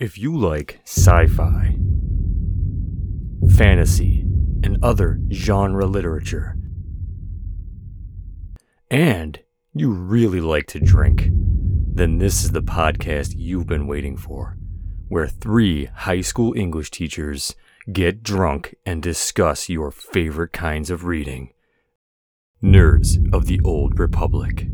If you like sci fi, fantasy, and other genre literature, and you really like to drink, then this is the podcast you've been waiting for, where three high school English teachers get drunk and discuss your favorite kinds of reading. Nerds of the Old Republic.